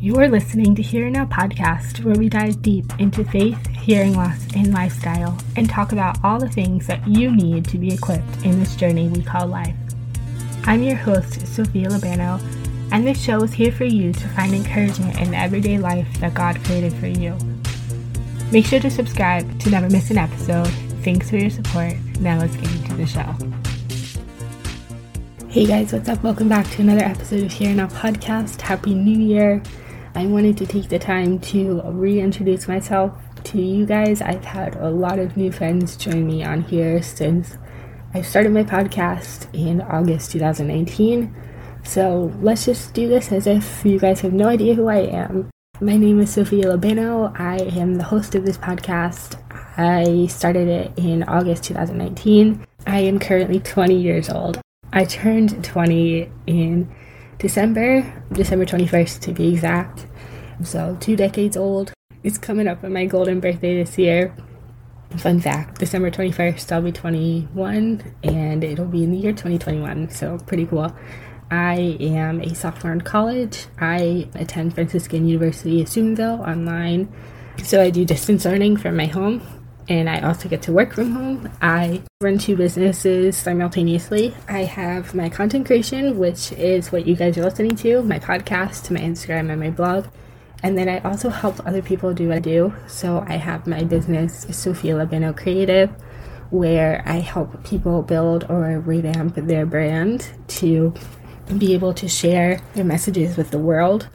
You're listening to Here Now podcast, where we dive deep into faith, hearing loss, and lifestyle, and talk about all the things that you need to be equipped in this journey we call life. I'm your host, Sophia Labano, and this show is here for you to find encouragement in the everyday life that God created for you. Make sure to subscribe to never miss an episode. Thanks for your support. Now let's get into the show. Hey guys, what's up? Welcome back to another episode of Here Now Podcast. Happy New Year. I wanted to take the time to reintroduce myself to you guys. I've had a lot of new friends join me on here since I started my podcast in August 2019. So let's just do this as if you guys have no idea who I am. My name is Sophia Labano. I am the host of this podcast. I started it in August 2019. I am currently 20 years old. I turned 20 in December, December 21st to be exact. So, two decades old. It's coming up on my golden birthday this year. Fun fact December 21st, I'll be 21 and it'll be in the year 2021. So, pretty cool. I am a sophomore in college. I attend Franciscan University of Steubenville online. So, I do distance learning from my home and I also get to work from home. I run two businesses simultaneously. I have my content creation, which is what you guys are listening to, my podcast, my Instagram, and my blog. And then I also help other people do what I do. So I have my business, Sophia Labano Creative, where I help people build or revamp their brand to be able to share their messages with the world.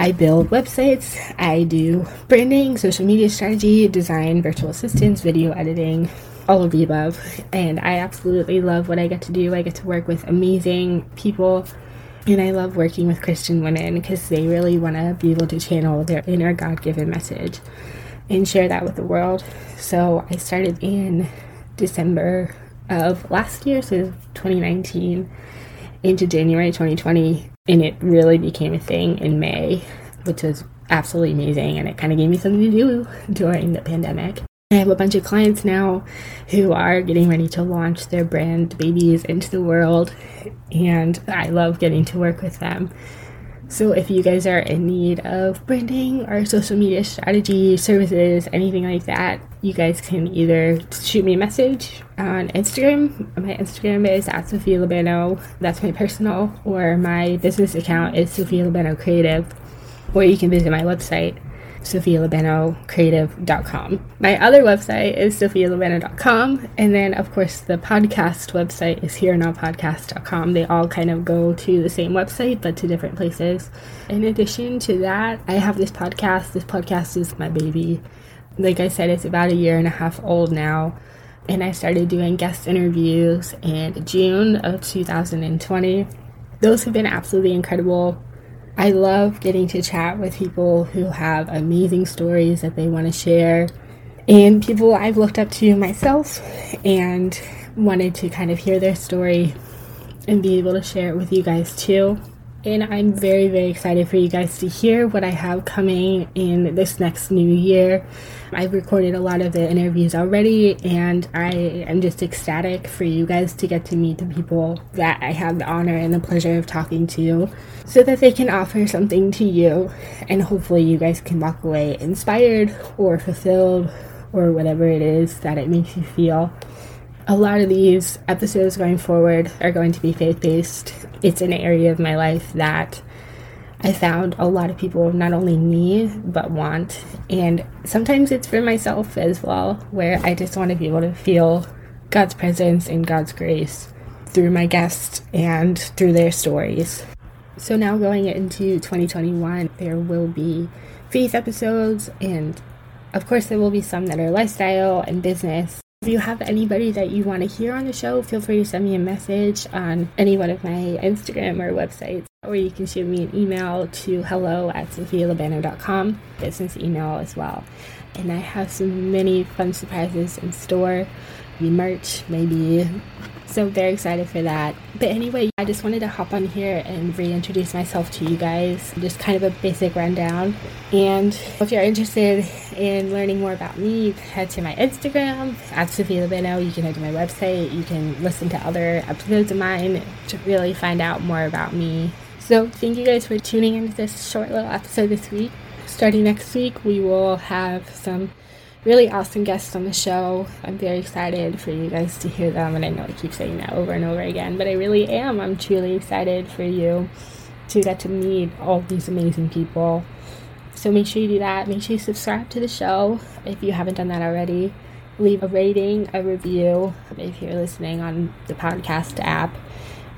I build websites, I do branding, social media strategy, design, virtual assistants, video editing, all of the above. And I absolutely love what I get to do. I get to work with amazing people. And I love working with Christian women because they really want to be able to channel their inner God given message and share that with the world. So I started in December of last year, so 2019, into January 2020 and it really became a thing in May, which was absolutely amazing. And it kind of gave me something to do during the pandemic. I have a bunch of clients now who are getting ready to launch their brand babies into the world, and I love getting to work with them. So, if you guys are in need of branding or social media strategy services, anything like that, you guys can either shoot me a message on Instagram. My Instagram is at Sophia Labano. That's my personal, or my business account is Sophia Labano Creative. Or you can visit my website, sophialabanocreative.com. My other website is sophialabano.com. And then, of course, the podcast website is herenowpodcast.com. They all kind of go to the same website, but to different places. In addition to that, I have this podcast. This podcast is my baby. Like I said, it's about a year and a half old now. And I started doing guest interviews in June of 2020. Those have been absolutely incredible I love getting to chat with people who have amazing stories that they want to share and people I've looked up to myself and wanted to kind of hear their story and be able to share it with you guys too. And I'm very, very excited for you guys to hear what I have coming in this next new year. I've recorded a lot of the interviews already, and I am just ecstatic for you guys to get to meet the people that I have the honor and the pleasure of talking to so that they can offer something to you. And hopefully, you guys can walk away inspired or fulfilled or whatever it is that it makes you feel a lot of these episodes going forward are going to be faith based. It's an area of my life that I found a lot of people not only need but want. And sometimes it's for myself as well, where I just want to be able to feel God's presence and God's grace through my guests and through their stories. So now going into 2021, there will be faith episodes, and of course, there will be some that are lifestyle and business. If you have anybody that you want to hear on the show, feel free to send me a message on any one of my Instagram or websites, or you can shoot me an email to hello at sophialabano.com, business email as well. And I have some many fun surprises in store, maybe merch, maybe so very excited for that. But anyway, I just wanted to hop on here and reintroduce myself to you guys. Just kind of a basic rundown. And if you're interested in learning more about me, head to my Instagram at Sophia Labano. You can head to my website. You can listen to other episodes of mine to really find out more about me. So, thank you guys for tuning into this short little episode this week. Starting next week, we will have some really awesome guests on the show. I'm very excited for you guys to hear them, and I know I keep saying that over and over again, but I really am. I'm truly excited for you to get to meet all these amazing people. So make sure you do that. Make sure you subscribe to the show if you haven't done that already. Leave a rating, a review if you're listening on the podcast app.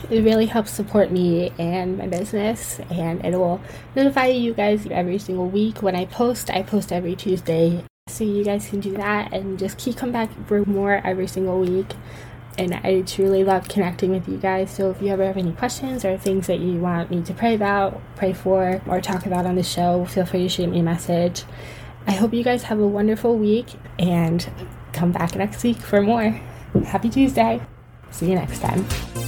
It really helps support me and my business, and it will notify you guys every single week when I post. I post every Tuesday so you guys can do that and just keep coming back for more every single week. And I truly love connecting with you guys. So if you ever have any questions or things that you want me to pray about, pray for, or talk about on the show, feel free to shoot me a message. I hope you guys have a wonderful week and come back next week for more. Happy Tuesday. See you next time.